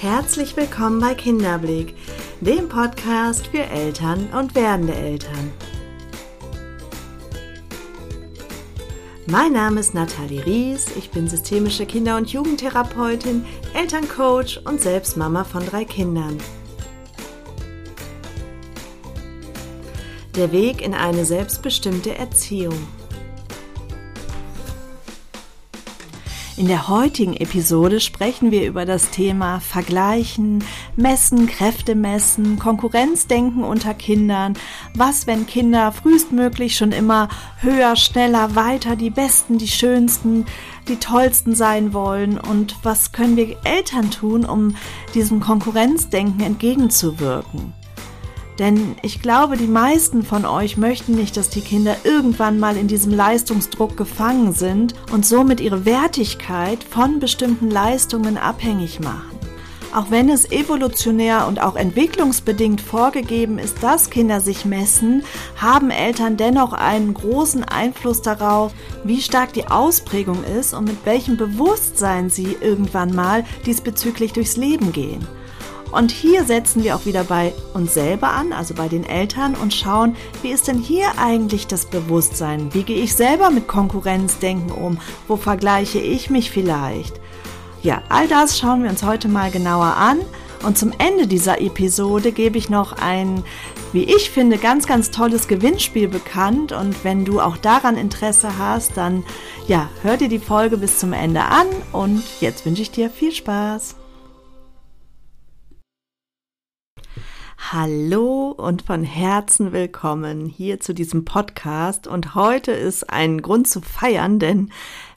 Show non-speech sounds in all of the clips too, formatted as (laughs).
Herzlich willkommen bei Kinderblick, dem Podcast für Eltern und werdende Eltern. Mein Name ist Nathalie Ries, ich bin systemische Kinder- und Jugendtherapeutin, Elterncoach und selbst Mama von drei Kindern. Der Weg in eine selbstbestimmte Erziehung. In der heutigen Episode sprechen wir über das Thema Vergleichen, Messen, Kräfte messen, Konkurrenzdenken unter Kindern. Was, wenn Kinder frühestmöglich schon immer höher, schneller, weiter, die Besten, die Schönsten, die Tollsten sein wollen? Und was können wir Eltern tun, um diesem Konkurrenzdenken entgegenzuwirken? Denn ich glaube, die meisten von euch möchten nicht, dass die Kinder irgendwann mal in diesem Leistungsdruck gefangen sind und somit ihre Wertigkeit von bestimmten Leistungen abhängig machen. Auch wenn es evolutionär und auch entwicklungsbedingt vorgegeben ist, dass Kinder sich messen, haben Eltern dennoch einen großen Einfluss darauf, wie stark die Ausprägung ist und mit welchem Bewusstsein sie irgendwann mal diesbezüglich durchs Leben gehen. Und hier setzen wir auch wieder bei uns selber an, also bei den Eltern und schauen, wie ist denn hier eigentlich das Bewusstsein? Wie gehe ich selber mit Konkurrenzdenken um? Wo vergleiche ich mich vielleicht? Ja, all das schauen wir uns heute mal genauer an. Und zum Ende dieser Episode gebe ich noch ein, wie ich finde, ganz, ganz tolles Gewinnspiel bekannt. Und wenn du auch daran Interesse hast, dann ja, hör dir die Folge bis zum Ende an. Und jetzt wünsche ich dir viel Spaß. Hallo und von Herzen willkommen hier zu diesem Podcast. Und heute ist ein Grund zu feiern, denn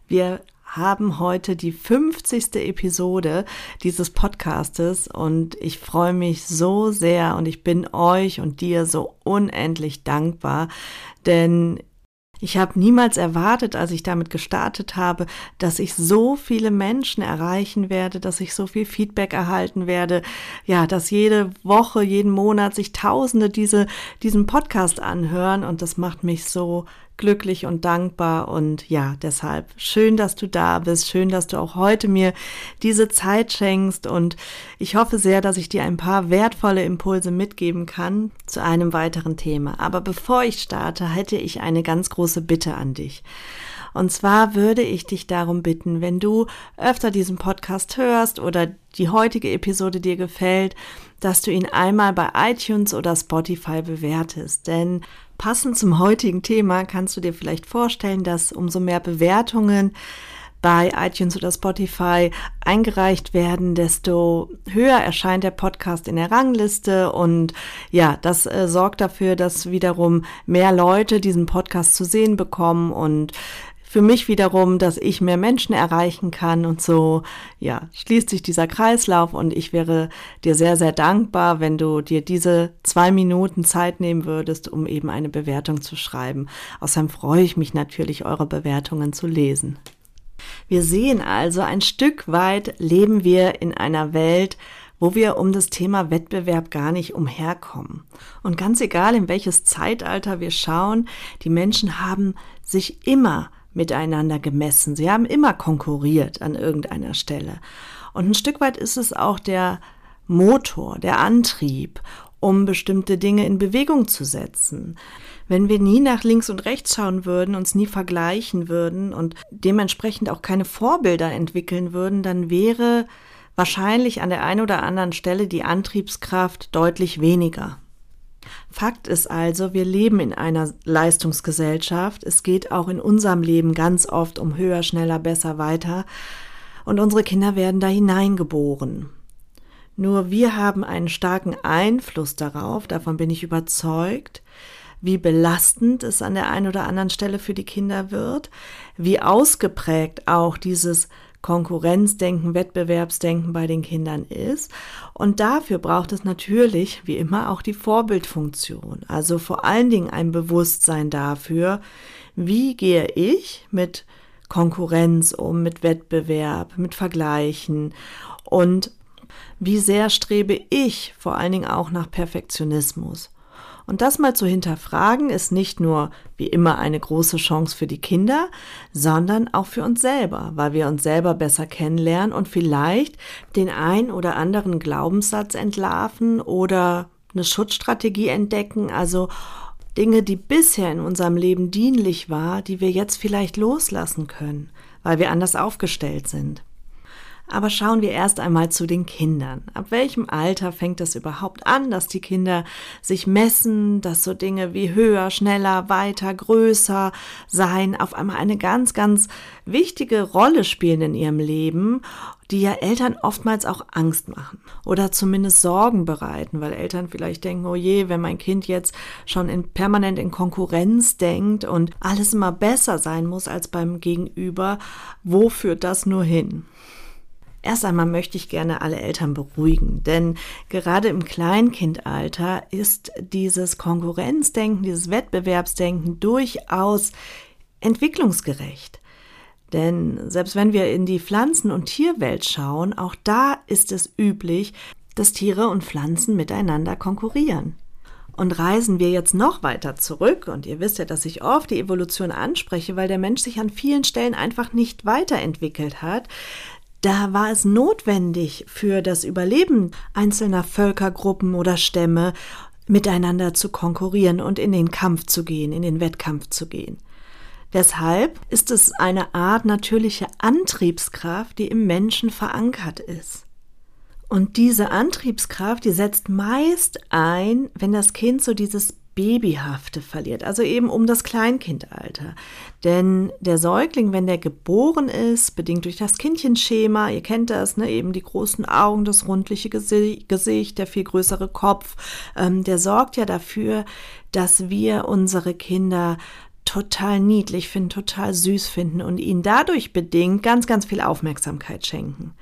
wir haben heute die 50. Episode dieses Podcastes und ich freue mich so sehr und ich bin euch und dir so unendlich dankbar, denn ich habe niemals erwartet, als ich damit gestartet habe, dass ich so viele Menschen erreichen werde, dass ich so viel Feedback erhalten werde, ja, dass jede Woche, jeden Monat sich Tausende diese, diesen Podcast anhören und das macht mich so glücklich und dankbar und ja, deshalb schön, dass du da bist, schön, dass du auch heute mir diese Zeit schenkst und ich hoffe sehr, dass ich dir ein paar wertvolle Impulse mitgeben kann zu einem weiteren Thema. Aber bevor ich starte, hätte ich eine ganz große Bitte an dich. Und zwar würde ich dich darum bitten, wenn du öfter diesen Podcast hörst oder die heutige Episode dir gefällt, dass du ihn einmal bei iTunes oder Spotify bewertest. Denn passend zum heutigen Thema kannst du dir vielleicht vorstellen, dass umso mehr Bewertungen bei iTunes oder Spotify eingereicht werden, desto höher erscheint der Podcast in der Rangliste. Und ja, das äh, sorgt dafür, dass wiederum mehr Leute diesen Podcast zu sehen bekommen. Und für mich wiederum, dass ich mehr Menschen erreichen kann und so, ja, schließt sich dieser Kreislauf und ich wäre dir sehr, sehr dankbar, wenn du dir diese zwei Minuten Zeit nehmen würdest, um eben eine Bewertung zu schreiben. Außerdem freue ich mich natürlich, eure Bewertungen zu lesen. Wir sehen also, ein Stück weit leben wir in einer Welt, wo wir um das Thema Wettbewerb gar nicht umherkommen. Und ganz egal, in welches Zeitalter wir schauen, die Menschen haben sich immer miteinander gemessen. Sie haben immer konkurriert an irgendeiner Stelle. Und ein Stück weit ist es auch der Motor, der Antrieb, um bestimmte Dinge in Bewegung zu setzen. Wenn wir nie nach links und rechts schauen würden, uns nie vergleichen würden und dementsprechend auch keine Vorbilder entwickeln würden, dann wäre wahrscheinlich an der einen oder anderen Stelle die Antriebskraft deutlich weniger. Fakt ist also, wir leben in einer Leistungsgesellschaft. Es geht auch in unserem Leben ganz oft um höher, schneller, besser, weiter. Und unsere Kinder werden da hineingeboren. Nur wir haben einen starken Einfluss darauf, davon bin ich überzeugt, wie belastend es an der einen oder anderen Stelle für die Kinder wird, wie ausgeprägt auch dieses Konkurrenzdenken, Wettbewerbsdenken bei den Kindern ist. Und dafür braucht es natürlich, wie immer, auch die Vorbildfunktion. Also vor allen Dingen ein Bewusstsein dafür, wie gehe ich mit Konkurrenz um, mit Wettbewerb, mit Vergleichen und wie sehr strebe ich vor allen Dingen auch nach Perfektionismus. Und das mal zu hinterfragen ist nicht nur wie immer eine große Chance für die Kinder, sondern auch für uns selber, weil wir uns selber besser kennenlernen und vielleicht den ein oder anderen Glaubenssatz entlarven oder eine Schutzstrategie entdecken, also Dinge, die bisher in unserem Leben dienlich war, die wir jetzt vielleicht loslassen können, weil wir anders aufgestellt sind. Aber schauen wir erst einmal zu den Kindern. Ab welchem Alter fängt es überhaupt an, dass die Kinder sich messen, dass so Dinge wie höher, schneller, weiter, größer sein auf einmal eine ganz, ganz wichtige Rolle spielen in ihrem Leben, die ja Eltern oftmals auch Angst machen oder zumindest Sorgen bereiten, weil Eltern vielleicht denken, oh je, wenn mein Kind jetzt schon in, permanent in Konkurrenz denkt und alles immer besser sein muss als beim Gegenüber, wo führt das nur hin? Erst einmal möchte ich gerne alle Eltern beruhigen, denn gerade im Kleinkindalter ist dieses Konkurrenzdenken, dieses Wettbewerbsdenken durchaus entwicklungsgerecht. Denn selbst wenn wir in die Pflanzen- und Tierwelt schauen, auch da ist es üblich, dass Tiere und Pflanzen miteinander konkurrieren. Und reisen wir jetzt noch weiter zurück, und ihr wisst ja, dass ich oft die Evolution anspreche, weil der Mensch sich an vielen Stellen einfach nicht weiterentwickelt hat, da war es notwendig für das Überleben einzelner Völkergruppen oder Stämme miteinander zu konkurrieren und in den Kampf zu gehen, in den Wettkampf zu gehen. Deshalb ist es eine Art natürliche Antriebskraft, die im Menschen verankert ist. Und diese Antriebskraft, die setzt meist ein, wenn das Kind so dieses Babyhafte verliert, also eben um das Kleinkindalter. Denn der Säugling, wenn der geboren ist, bedingt durch das Kindchenschema, ihr kennt das, ne, eben die großen Augen, das rundliche Gesicht, der viel größere Kopf, ähm, der sorgt ja dafür, dass wir unsere Kinder total niedlich finden, total süß finden und ihnen dadurch bedingt ganz, ganz viel Aufmerksamkeit schenken.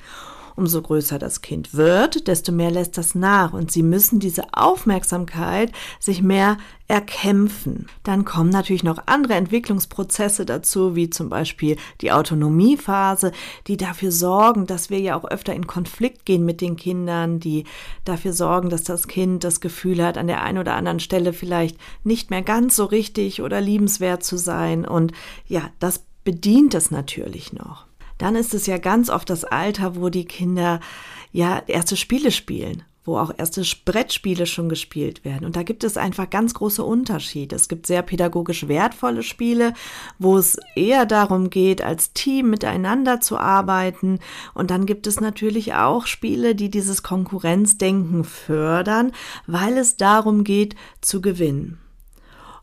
Umso größer das Kind wird, desto mehr lässt das nach und sie müssen diese Aufmerksamkeit sich mehr erkämpfen. Dann kommen natürlich noch andere Entwicklungsprozesse dazu, wie zum Beispiel die Autonomiephase, die dafür sorgen, dass wir ja auch öfter in Konflikt gehen mit den Kindern, die dafür sorgen, dass das Kind das Gefühl hat, an der einen oder anderen Stelle vielleicht nicht mehr ganz so richtig oder liebenswert zu sein. Und ja, das bedient es natürlich noch dann ist es ja ganz oft das Alter, wo die Kinder ja erste Spiele spielen wo auch erste Brettspiele schon gespielt werden. Und da gibt es einfach ganz große Unterschiede. Es gibt sehr pädagogisch wertvolle Spiele, wo es eher darum geht, als Team miteinander zu arbeiten. Und dann gibt es natürlich auch Spiele, die dieses Konkurrenzdenken fördern, weil es darum geht, zu gewinnen.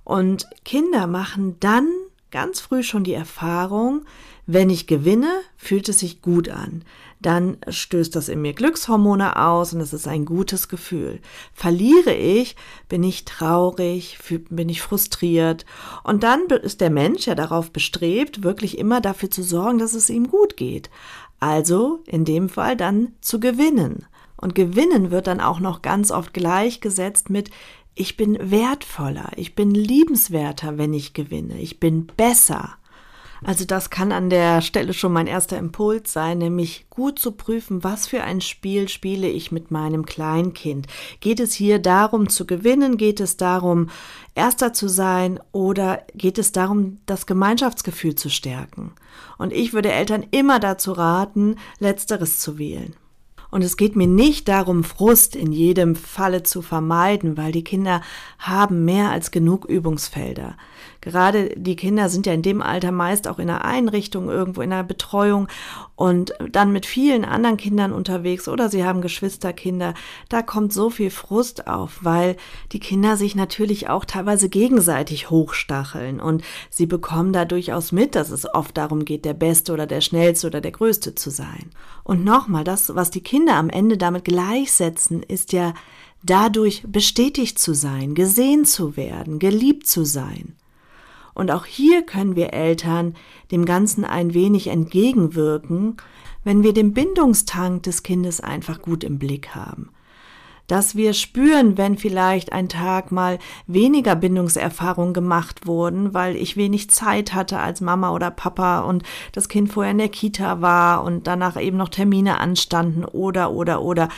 Und Kinder machen dann ganz früh schon die Erfahrung, wenn ich gewinne, fühlt es sich gut an. Dann stößt das in mir Glückshormone aus und es ist ein gutes Gefühl. Verliere ich, bin ich traurig, bin ich frustriert. Und dann ist der Mensch ja darauf bestrebt, wirklich immer dafür zu sorgen, dass es ihm gut geht. Also in dem Fall dann zu gewinnen. Und gewinnen wird dann auch noch ganz oft gleichgesetzt mit ich bin wertvoller, ich bin liebenswerter, wenn ich gewinne, ich bin besser. Also das kann an der Stelle schon mein erster Impuls sein, nämlich gut zu prüfen, was für ein Spiel spiele ich mit meinem Kleinkind. Geht es hier darum zu gewinnen? Geht es darum, erster zu sein? Oder geht es darum, das Gemeinschaftsgefühl zu stärken? Und ich würde Eltern immer dazu raten, letzteres zu wählen. Und es geht mir nicht darum, Frust in jedem Falle zu vermeiden, weil die Kinder haben mehr als genug Übungsfelder. Gerade die Kinder sind ja in dem Alter meist auch in einer Einrichtung, irgendwo in einer Betreuung und dann mit vielen anderen Kindern unterwegs oder sie haben Geschwisterkinder. Da kommt so viel Frust auf, weil die Kinder sich natürlich auch teilweise gegenseitig hochstacheln und sie bekommen da durchaus mit, dass es oft darum geht, der Beste oder der Schnellste oder der Größte zu sein. Und nochmal, das, was die Kinder am Ende damit gleichsetzen, ist ja dadurch bestätigt zu sein, gesehen zu werden, geliebt zu sein. Und auch hier können wir Eltern dem Ganzen ein wenig entgegenwirken, wenn wir den Bindungstank des Kindes einfach gut im Blick haben. dass wir spüren, wenn vielleicht ein Tag mal weniger Bindungserfahrungen gemacht wurden, weil ich wenig Zeit hatte als Mama oder Papa und das Kind vorher in der Kita war und danach eben noch Termine anstanden oder, oder, oder,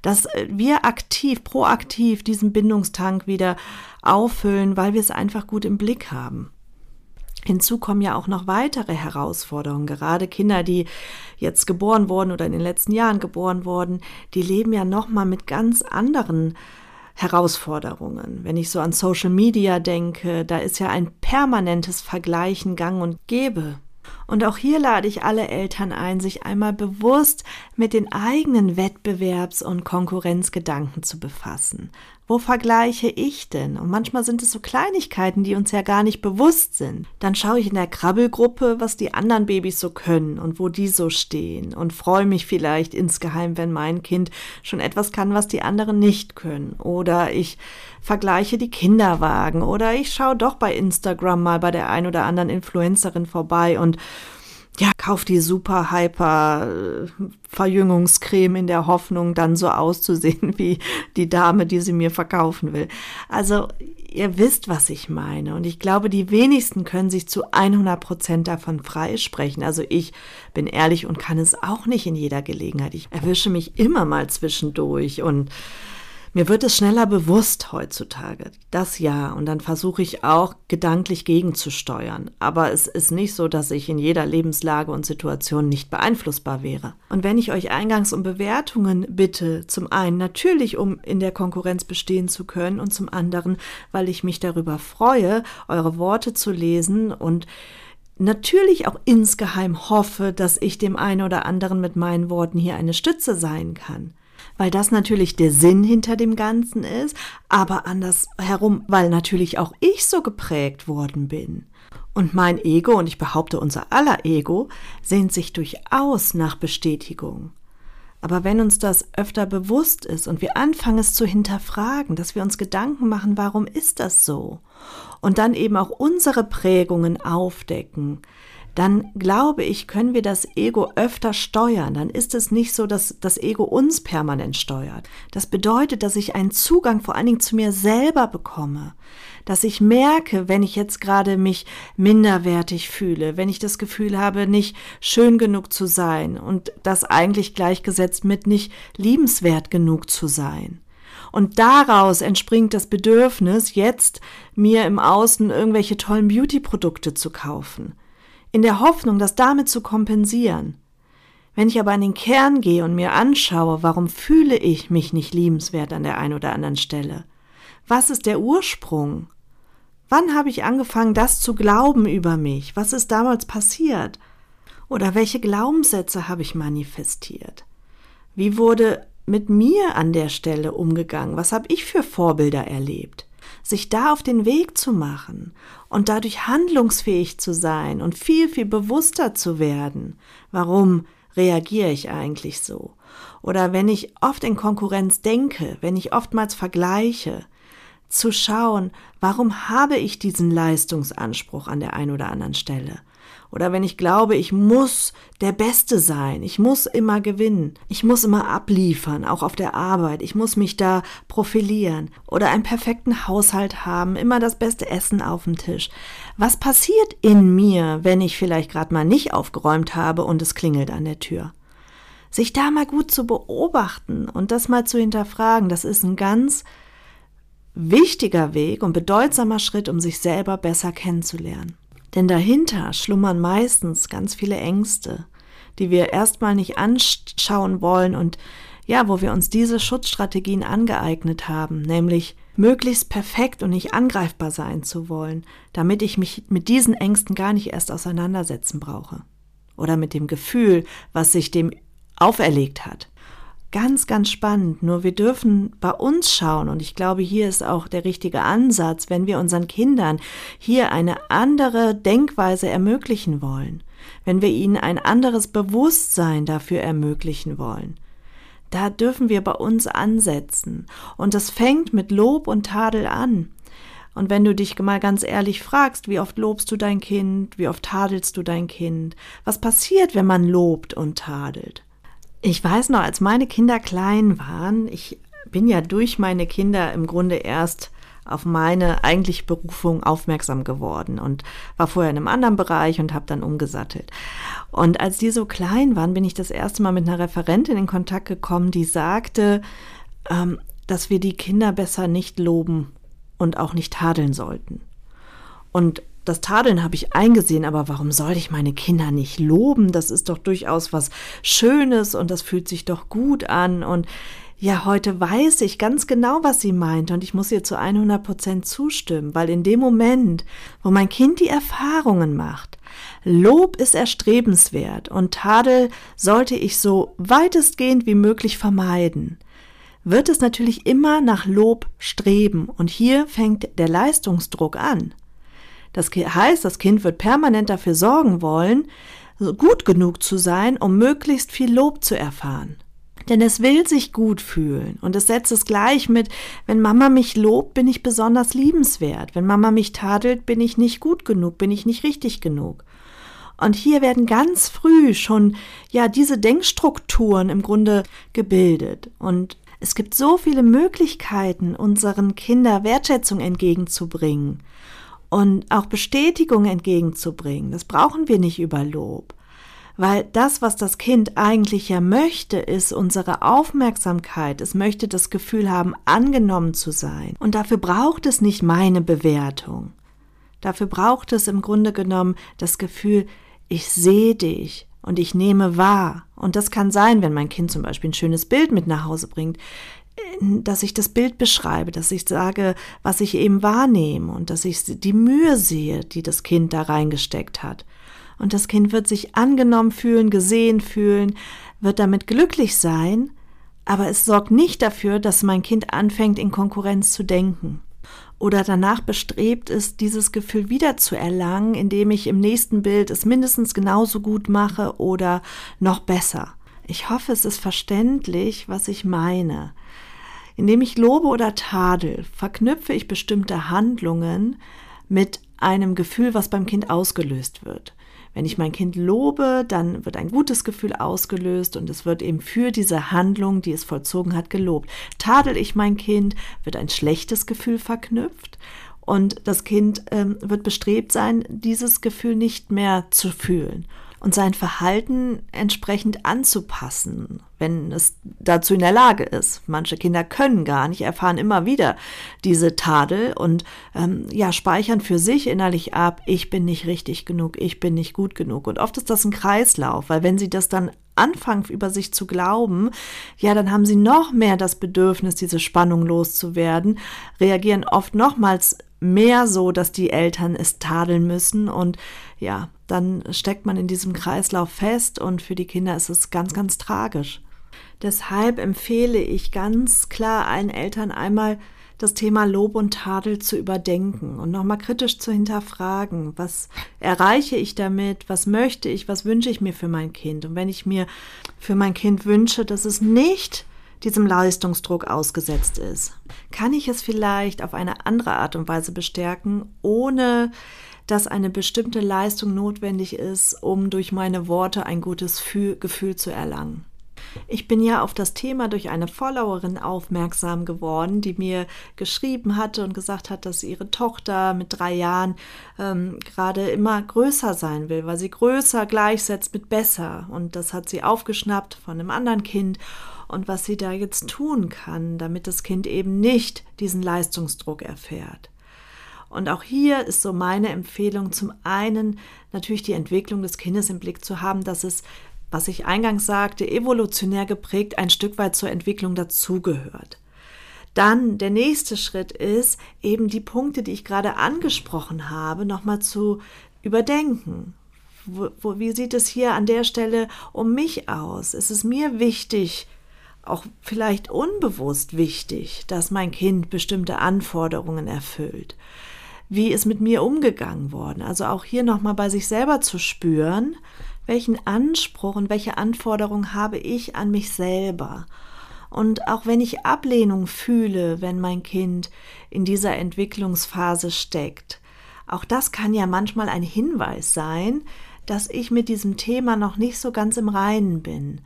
dass wir aktiv, proaktiv diesen Bindungstank wieder auffüllen, weil wir es einfach gut im Blick haben. Hinzu kommen ja auch noch weitere Herausforderungen. Gerade Kinder, die jetzt geboren wurden oder in den letzten Jahren geboren wurden, die leben ja noch mal mit ganz anderen Herausforderungen. Wenn ich so an Social Media denke, da ist ja ein permanentes Vergleichen gang und gäbe. Und auch hier lade ich alle Eltern ein, sich einmal bewusst mit den eigenen Wettbewerbs- und Konkurrenzgedanken zu befassen. Wo vergleiche ich denn? Und manchmal sind es so Kleinigkeiten, die uns ja gar nicht bewusst sind. Dann schaue ich in der Krabbelgruppe, was die anderen Babys so können und wo die so stehen und freue mich vielleicht insgeheim, wenn mein Kind schon etwas kann, was die anderen nicht können. Oder ich vergleiche die Kinderwagen oder ich schaue doch bei Instagram mal bei der ein oder anderen Influencerin vorbei und ja, kauf die super hyper äh, Verjüngungscreme in der Hoffnung, dann so auszusehen (laughs) wie die Dame, die sie mir verkaufen will. Also, ihr wisst, was ich meine. Und ich glaube, die wenigsten können sich zu 100 Prozent davon freisprechen. Also, ich bin ehrlich und kann es auch nicht in jeder Gelegenheit. Ich erwische mich immer mal zwischendurch und mir wird es schneller bewusst heutzutage. Das ja. Und dann versuche ich auch gedanklich gegenzusteuern. Aber es ist nicht so, dass ich in jeder Lebenslage und Situation nicht beeinflussbar wäre. Und wenn ich euch eingangs um Bewertungen bitte, zum einen natürlich, um in der Konkurrenz bestehen zu können und zum anderen, weil ich mich darüber freue, eure Worte zu lesen und natürlich auch insgeheim hoffe, dass ich dem einen oder anderen mit meinen Worten hier eine Stütze sein kann weil das natürlich der Sinn hinter dem Ganzen ist, aber andersherum, weil natürlich auch ich so geprägt worden bin. Und mein Ego, und ich behaupte unser aller Ego, sehnt sich durchaus nach Bestätigung. Aber wenn uns das öfter bewusst ist und wir anfangen es zu hinterfragen, dass wir uns Gedanken machen, warum ist das so? Und dann eben auch unsere Prägungen aufdecken, dann glaube ich, können wir das Ego öfter steuern. Dann ist es nicht so, dass das Ego uns permanent steuert. Das bedeutet, dass ich einen Zugang vor allen Dingen zu mir selber bekomme. Dass ich merke, wenn ich jetzt gerade mich minderwertig fühle, wenn ich das Gefühl habe, nicht schön genug zu sein und das eigentlich gleichgesetzt mit nicht liebenswert genug zu sein. Und daraus entspringt das Bedürfnis, jetzt mir im Außen irgendwelche tollen Beauty-Produkte zu kaufen in der Hoffnung, das damit zu kompensieren. Wenn ich aber an den Kern gehe und mir anschaue, warum fühle ich mich nicht liebenswert an der einen oder anderen Stelle? Was ist der Ursprung? Wann habe ich angefangen, das zu glauben über mich? Was ist damals passiert? Oder welche Glaubenssätze habe ich manifestiert? Wie wurde mit mir an der Stelle umgegangen? Was habe ich für Vorbilder erlebt? sich da auf den Weg zu machen und dadurch handlungsfähig zu sein und viel, viel bewusster zu werden. Warum reagiere ich eigentlich so? Oder wenn ich oft in Konkurrenz denke, wenn ich oftmals vergleiche, zu schauen, warum habe ich diesen Leistungsanspruch an der einen oder anderen Stelle? Oder wenn ich glaube, ich muss der Beste sein, ich muss immer gewinnen, ich muss immer abliefern, auch auf der Arbeit, ich muss mich da profilieren oder einen perfekten Haushalt haben, immer das beste Essen auf dem Tisch. Was passiert in mir, wenn ich vielleicht gerade mal nicht aufgeräumt habe und es klingelt an der Tür? Sich da mal gut zu beobachten und das mal zu hinterfragen, das ist ein ganz wichtiger Weg und bedeutsamer Schritt, um sich selber besser kennenzulernen. Denn dahinter schlummern meistens ganz viele Ängste, die wir erstmal nicht anschauen wollen und ja, wo wir uns diese Schutzstrategien angeeignet haben, nämlich möglichst perfekt und nicht angreifbar sein zu wollen, damit ich mich mit diesen Ängsten gar nicht erst auseinandersetzen brauche. Oder mit dem Gefühl, was sich dem auferlegt hat. Ganz, ganz spannend. Nur wir dürfen bei uns schauen und ich glaube, hier ist auch der richtige Ansatz, wenn wir unseren Kindern hier eine andere Denkweise ermöglichen wollen, wenn wir ihnen ein anderes Bewusstsein dafür ermöglichen wollen. Da dürfen wir bei uns ansetzen. Und das fängt mit Lob und Tadel an. Und wenn du dich mal ganz ehrlich fragst, wie oft lobst du dein Kind, wie oft tadelst du dein Kind, was passiert, wenn man lobt und tadelt? Ich weiß noch, als meine Kinder klein waren, ich bin ja durch meine Kinder im Grunde erst auf meine eigentliche Berufung aufmerksam geworden und war vorher in einem anderen Bereich und habe dann umgesattelt. Und als die so klein waren, bin ich das erste Mal mit einer Referentin in Kontakt gekommen, die sagte, ähm, dass wir die Kinder besser nicht loben und auch nicht tadeln sollten. Und das Tadeln habe ich eingesehen, aber warum soll ich meine Kinder nicht loben? Das ist doch durchaus was Schönes und das fühlt sich doch gut an und ja, heute weiß ich ganz genau, was sie meint und ich muss ihr zu 100 Prozent zustimmen, weil in dem Moment, wo mein Kind die Erfahrungen macht, Lob ist erstrebenswert und Tadel sollte ich so weitestgehend wie möglich vermeiden, wird es natürlich immer nach Lob streben und hier fängt der Leistungsdruck an. Das heißt, das Kind wird permanent dafür sorgen wollen, gut genug zu sein, um möglichst viel Lob zu erfahren. Denn es will sich gut fühlen und es setzt es gleich mit, wenn Mama mich lobt, bin ich besonders liebenswert. Wenn Mama mich tadelt, bin ich nicht gut genug, bin ich nicht richtig genug. Und hier werden ganz früh schon, ja, diese Denkstrukturen im Grunde gebildet. Und es gibt so viele Möglichkeiten, unseren Kindern Wertschätzung entgegenzubringen und auch Bestätigung entgegenzubringen. Das brauchen wir nicht über Lob. Weil das, was das Kind eigentlich ja möchte, ist unsere Aufmerksamkeit. Es möchte das Gefühl haben, angenommen zu sein. Und dafür braucht es nicht meine Bewertung. Dafür braucht es im Grunde genommen das Gefühl, ich sehe dich und ich nehme wahr. Und das kann sein, wenn mein Kind zum Beispiel ein schönes Bild mit nach Hause bringt, dass ich das Bild beschreibe, dass ich sage, was ich eben wahrnehme und dass ich die Mühe sehe, die das Kind da reingesteckt hat und das Kind wird sich angenommen fühlen, gesehen fühlen, wird damit glücklich sein, aber es sorgt nicht dafür, dass mein Kind anfängt, in Konkurrenz zu denken oder danach bestrebt ist, dieses Gefühl wieder zu erlangen, indem ich im nächsten Bild es mindestens genauso gut mache oder noch besser. Ich hoffe, es ist verständlich, was ich meine. Indem ich lobe oder tadel, verknüpfe ich bestimmte Handlungen mit einem Gefühl, was beim Kind ausgelöst wird. Wenn ich mein Kind lobe, dann wird ein gutes Gefühl ausgelöst und es wird eben für diese Handlung, die es vollzogen hat, gelobt. Tadel ich mein Kind, wird ein schlechtes Gefühl verknüpft und das Kind ähm, wird bestrebt sein, dieses Gefühl nicht mehr zu fühlen und sein Verhalten entsprechend anzupassen, wenn es dazu in der Lage ist. Manche Kinder können gar nicht, erfahren immer wieder diese Tadel und ähm, ja, speichern für sich innerlich ab, ich bin nicht richtig genug, ich bin nicht gut genug. Und oft ist das ein Kreislauf, weil wenn sie das dann anfangen, über sich zu glauben, ja, dann haben sie noch mehr das Bedürfnis, diese Spannung loszuwerden, reagieren oft nochmals mehr so, dass die Eltern es tadeln müssen und ja, dann steckt man in diesem Kreislauf fest und für die Kinder ist es ganz, ganz tragisch. Deshalb empfehle ich ganz klar allen Eltern einmal das Thema Lob und Tadel zu überdenken und nochmal kritisch zu hinterfragen, was erreiche ich damit, was möchte ich, was wünsche ich mir für mein Kind. Und wenn ich mir für mein Kind wünsche, dass es nicht diesem Leistungsdruck ausgesetzt ist, kann ich es vielleicht auf eine andere Art und Weise bestärken, ohne dass eine bestimmte Leistung notwendig ist, um durch meine Worte ein gutes Gefühl zu erlangen. Ich bin ja auf das Thema durch eine Followerin aufmerksam geworden, die mir geschrieben hatte und gesagt hat, dass ihre Tochter mit drei Jahren ähm, gerade immer größer sein will, weil sie größer gleichsetzt mit besser. Und das hat sie aufgeschnappt von einem anderen Kind und was sie da jetzt tun kann, damit das Kind eben nicht diesen Leistungsdruck erfährt. Und auch hier ist so meine Empfehlung zum einen natürlich die Entwicklung des Kindes im Blick zu haben, dass es, was ich eingangs sagte, evolutionär geprägt ein Stück weit zur Entwicklung dazugehört. Dann der nächste Schritt ist eben die Punkte, die ich gerade angesprochen habe, nochmal zu überdenken. Wo, wo, wie sieht es hier an der Stelle um mich aus? Ist es mir wichtig, auch vielleicht unbewusst wichtig, dass mein Kind bestimmte Anforderungen erfüllt? Wie ist mit mir umgegangen worden. Also auch hier nochmal bei sich selber zu spüren, welchen Anspruch und welche Anforderungen habe ich an mich selber. Und auch wenn ich Ablehnung fühle, wenn mein Kind in dieser Entwicklungsphase steckt, auch das kann ja manchmal ein Hinweis sein, dass ich mit diesem Thema noch nicht so ganz im Reinen bin.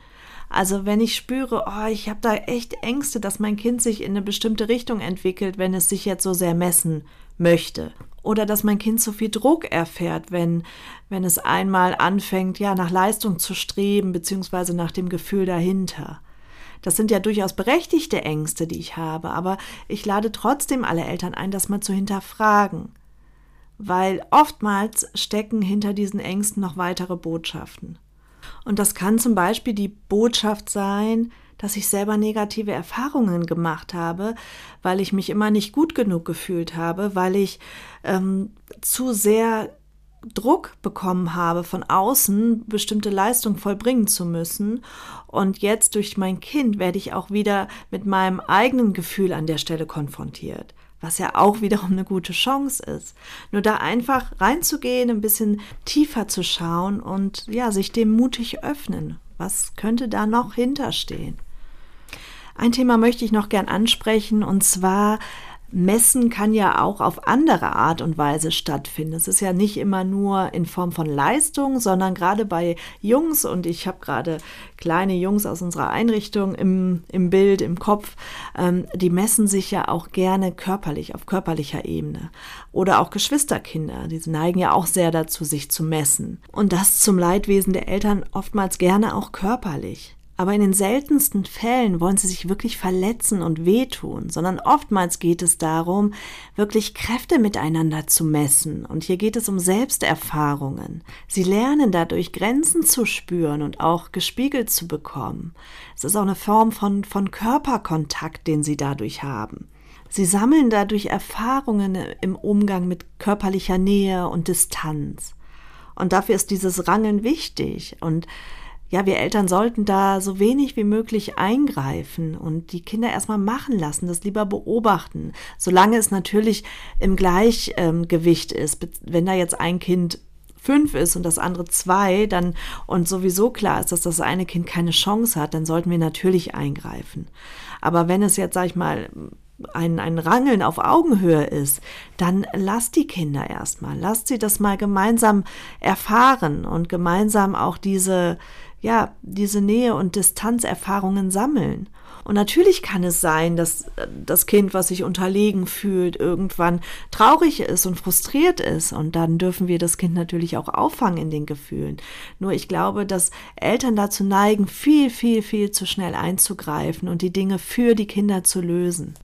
Also wenn ich spüre, oh, ich habe da echt Ängste, dass mein Kind sich in eine bestimmte Richtung entwickelt, wenn es sich jetzt so sehr messen möchte. Oder dass mein Kind so viel Druck erfährt, wenn, wenn es einmal anfängt, ja, nach Leistung zu streben, beziehungsweise nach dem Gefühl dahinter. Das sind ja durchaus berechtigte Ängste, die ich habe, aber ich lade trotzdem alle Eltern ein, das mal zu hinterfragen. Weil oftmals stecken hinter diesen Ängsten noch weitere Botschaften. Und das kann zum Beispiel die Botschaft sein, dass ich selber negative Erfahrungen gemacht habe, weil ich mich immer nicht gut genug gefühlt habe, weil ich ähm, zu sehr Druck bekommen habe, von außen bestimmte Leistung vollbringen zu müssen. Und jetzt durch mein Kind werde ich auch wieder mit meinem eigenen Gefühl an der Stelle konfrontiert. Was ja auch wiederum eine gute Chance ist. Nur da einfach reinzugehen, ein bisschen tiefer zu schauen und ja, sich dem mutig öffnen. Was könnte da noch hinterstehen? Ein Thema möchte ich noch gern ansprechen und zwar Messen kann ja auch auf andere Art und Weise stattfinden. Es ist ja nicht immer nur in Form von Leistung, sondern gerade bei Jungs, und ich habe gerade kleine Jungs aus unserer Einrichtung im, im Bild, im Kopf, ähm, die messen sich ja auch gerne körperlich, auf körperlicher Ebene. Oder auch Geschwisterkinder, die neigen ja auch sehr dazu, sich zu messen. Und das zum Leidwesen der Eltern oftmals gerne auch körperlich. Aber in den seltensten Fällen wollen sie sich wirklich verletzen und wehtun, sondern oftmals geht es darum, wirklich Kräfte miteinander zu messen. Und hier geht es um Selbsterfahrungen. Sie lernen dadurch Grenzen zu spüren und auch gespiegelt zu bekommen. Es ist auch eine Form von, von Körperkontakt, den sie dadurch haben. Sie sammeln dadurch Erfahrungen im Umgang mit körperlicher Nähe und Distanz. Und dafür ist dieses Rangeln wichtig. Und ja, wir Eltern sollten da so wenig wie möglich eingreifen und die Kinder erstmal machen lassen, das lieber beobachten, solange es natürlich im Gleichgewicht ist. Wenn da jetzt ein Kind fünf ist und das andere zwei, dann und sowieso klar ist, dass das eine Kind keine Chance hat, dann sollten wir natürlich eingreifen. Aber wenn es jetzt, sag ich mal, ein, ein Rangeln auf Augenhöhe ist, dann lasst die Kinder erstmal, lasst sie das mal gemeinsam erfahren und gemeinsam auch diese, ja, diese Nähe und Distanzerfahrungen sammeln. Und natürlich kann es sein, dass das Kind, was sich unterlegen fühlt, irgendwann traurig ist und frustriert ist. Und dann dürfen wir das Kind natürlich auch auffangen in den Gefühlen. Nur ich glaube, dass Eltern dazu neigen, viel, viel, viel zu schnell einzugreifen und die Dinge für die Kinder zu lösen.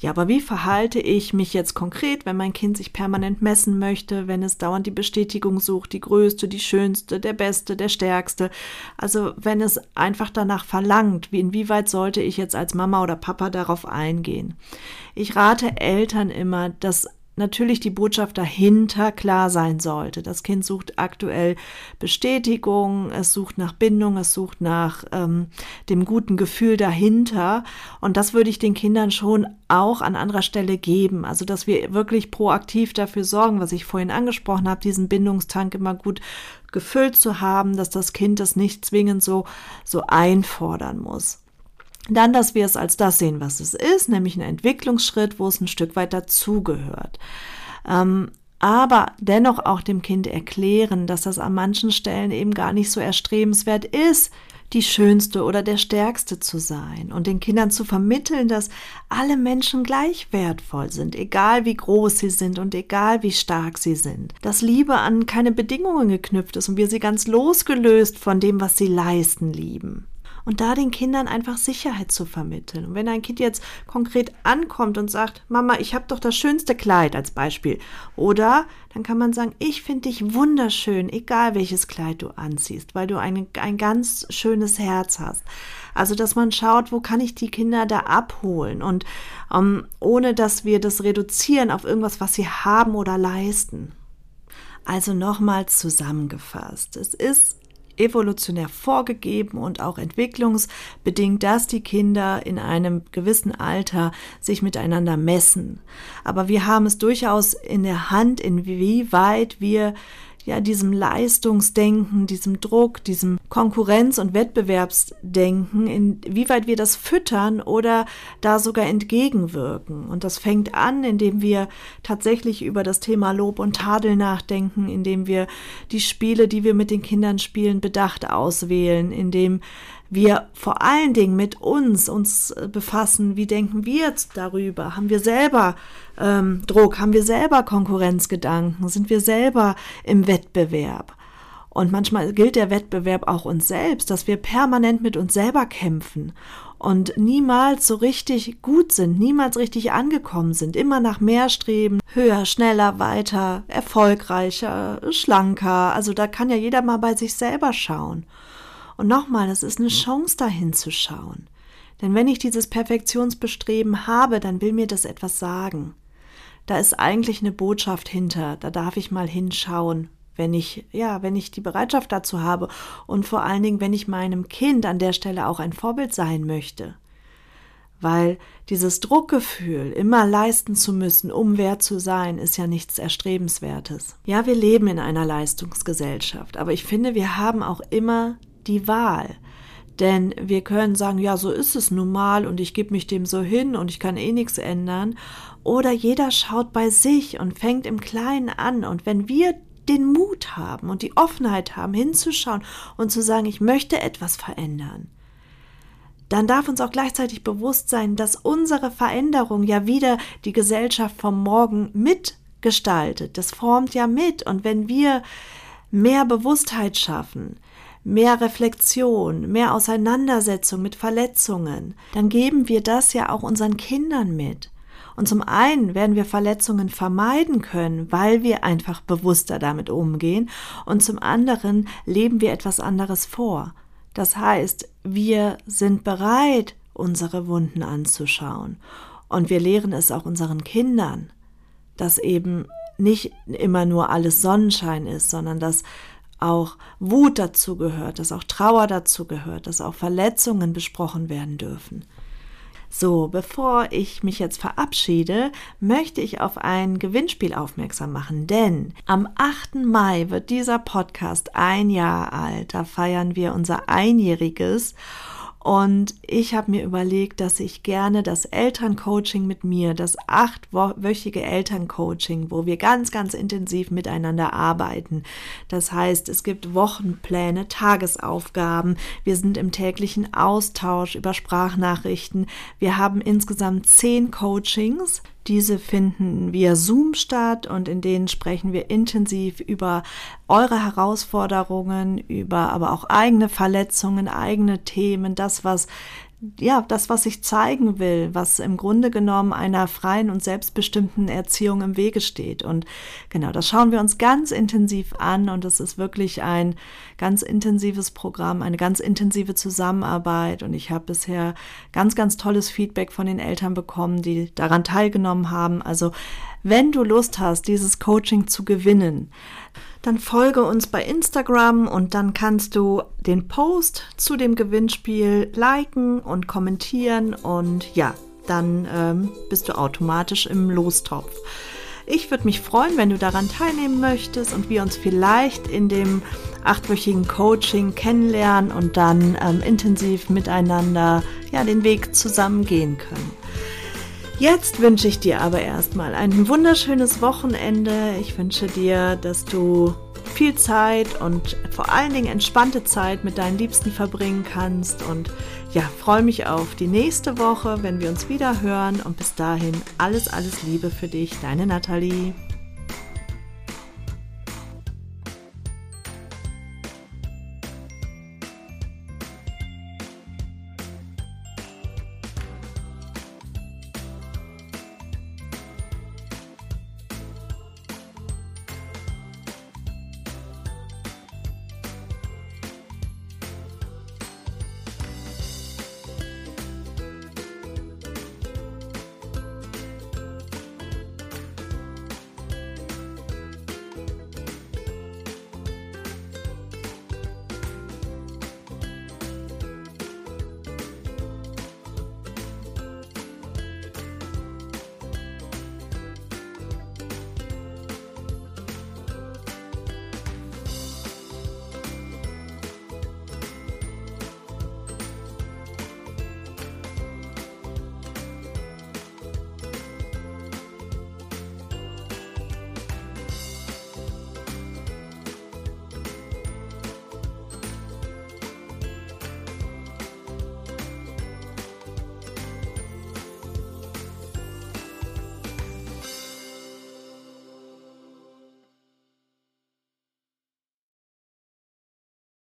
Ja, aber wie verhalte ich mich jetzt konkret, wenn mein Kind sich permanent messen möchte, wenn es dauernd die Bestätigung sucht, die größte, die schönste, der beste, der stärkste? Also wenn es einfach danach verlangt, wie inwieweit sollte ich jetzt als Mama oder Papa darauf eingehen? Ich rate Eltern immer, dass natürlich die Botschaft dahinter klar sein sollte. Das Kind sucht aktuell Bestätigung, es sucht nach Bindung, es sucht nach ähm, dem guten Gefühl dahinter. Und das würde ich den Kindern schon auch an anderer Stelle geben. Also, dass wir wirklich proaktiv dafür sorgen, was ich vorhin angesprochen habe, diesen Bindungstank immer gut gefüllt zu haben, dass das Kind das nicht zwingend so, so einfordern muss. Dann, dass wir es als das sehen, was es ist, nämlich ein Entwicklungsschritt, wo es ein Stück weit dazugehört. Ähm, aber dennoch auch dem Kind erklären, dass das an manchen Stellen eben gar nicht so erstrebenswert ist, die Schönste oder der Stärkste zu sein und den Kindern zu vermitteln, dass alle Menschen gleich wertvoll sind, egal wie groß sie sind und egal wie stark sie sind. Dass Liebe an keine Bedingungen geknüpft ist und wir sie ganz losgelöst von dem, was sie leisten, lieben und da den Kindern einfach Sicherheit zu vermitteln. Und wenn ein Kind jetzt konkret ankommt und sagt, Mama, ich habe doch das schönste Kleid als Beispiel, oder dann kann man sagen, ich finde dich wunderschön, egal welches Kleid du anziehst, weil du ein, ein ganz schönes Herz hast. Also, dass man schaut, wo kann ich die Kinder da abholen und um, ähm, ohne dass wir das reduzieren auf irgendwas, was sie haben oder leisten. Also nochmals zusammengefasst. Es ist evolutionär vorgegeben und auch entwicklungsbedingt, dass die Kinder in einem gewissen Alter sich miteinander messen. Aber wir haben es durchaus in der Hand, inwieweit wir ja diesem Leistungsdenken, diesem Druck, diesem Konkurrenz- und Wettbewerbsdenken, inwieweit wir das füttern oder da sogar entgegenwirken. Und das fängt an, indem wir tatsächlich über das Thema Lob und Tadel nachdenken, indem wir die Spiele, die wir mit den Kindern spielen, bedacht auswählen, indem wir vor allen Dingen mit uns uns äh, befassen, wie denken wir darüber? Haben wir selber ähm, Druck? Haben wir selber Konkurrenzgedanken? Sind wir selber im Wettbewerb? Und manchmal gilt der Wettbewerb auch uns selbst, dass wir permanent mit uns selber kämpfen und niemals so richtig gut sind, niemals richtig angekommen sind, immer nach mehr streben, höher, schneller, weiter, erfolgreicher, schlanker. Also da kann ja jeder mal bei sich selber schauen. Und nochmal, es ist eine Chance, dahin zu schauen. Denn wenn ich dieses Perfektionsbestreben habe, dann will mir das etwas sagen. Da ist eigentlich eine Botschaft hinter, da darf ich mal hinschauen, wenn ich, ja, wenn ich die Bereitschaft dazu habe und vor allen Dingen, wenn ich meinem Kind an der Stelle auch ein Vorbild sein möchte. Weil dieses Druckgefühl, immer leisten zu müssen, um wer zu sein, ist ja nichts Erstrebenswertes. Ja, wir leben in einer Leistungsgesellschaft, aber ich finde, wir haben auch immer die Wahl. Denn wir können sagen, ja, so ist es nun mal und ich gebe mich dem so hin und ich kann eh nichts ändern. Oder jeder schaut bei sich und fängt im Kleinen an. Und wenn wir den Mut haben und die Offenheit haben, hinzuschauen und zu sagen, ich möchte etwas verändern, dann darf uns auch gleichzeitig bewusst sein, dass unsere Veränderung ja wieder die Gesellschaft vom Morgen mitgestaltet. Das formt ja mit. Und wenn wir mehr Bewusstheit schaffen, mehr Reflexion, mehr Auseinandersetzung mit Verletzungen, dann geben wir das ja auch unseren Kindern mit. Und zum einen werden wir Verletzungen vermeiden können, weil wir einfach bewusster damit umgehen. Und zum anderen leben wir etwas anderes vor. Das heißt, wir sind bereit, unsere Wunden anzuschauen. Und wir lehren es auch unseren Kindern, dass eben nicht immer nur alles Sonnenschein ist, sondern dass auch Wut dazu gehört, dass auch Trauer dazu gehört, dass auch Verletzungen besprochen werden dürfen. So, bevor ich mich jetzt verabschiede, möchte ich auf ein Gewinnspiel aufmerksam machen, denn am 8. Mai wird dieser Podcast ein Jahr alt. Da feiern wir unser Einjähriges und ich habe mir überlegt, dass ich gerne das Elterncoaching mit mir, das achtwöchige Elterncoaching, wo wir ganz, ganz intensiv miteinander arbeiten. Das heißt, es gibt Wochenpläne, Tagesaufgaben. Wir sind im täglichen Austausch über Sprachnachrichten. Wir haben insgesamt zehn Coachings. Diese finden via Zoom statt und in denen sprechen wir intensiv über eure Herausforderungen, über aber auch eigene Verletzungen, eigene Themen, das, was ja, das, was ich zeigen will, was im Grunde genommen einer freien und selbstbestimmten Erziehung im Wege steht. Und genau, das schauen wir uns ganz intensiv an und es ist wirklich ein ganz intensives Programm, eine ganz intensive Zusammenarbeit. Und ich habe bisher ganz, ganz tolles Feedback von den Eltern bekommen, die daran teilgenommen haben. Also, wenn du Lust hast, dieses Coaching zu gewinnen, dann folge uns bei Instagram und dann kannst du den Post zu dem Gewinnspiel liken und kommentieren und ja, dann ähm, bist du automatisch im Lostopf. Ich würde mich freuen, wenn du daran teilnehmen möchtest und wir uns vielleicht in dem achtwöchigen Coaching kennenlernen und dann ähm, intensiv miteinander ja den Weg zusammen gehen können. Jetzt wünsche ich dir aber erstmal ein wunderschönes Wochenende. Ich wünsche dir, dass du viel Zeit und vor allen Dingen entspannte Zeit mit deinen Liebsten verbringen kannst. Und ja, freue mich auf die nächste Woche, wenn wir uns wieder hören. Und bis dahin alles, alles Liebe für dich, deine Nathalie.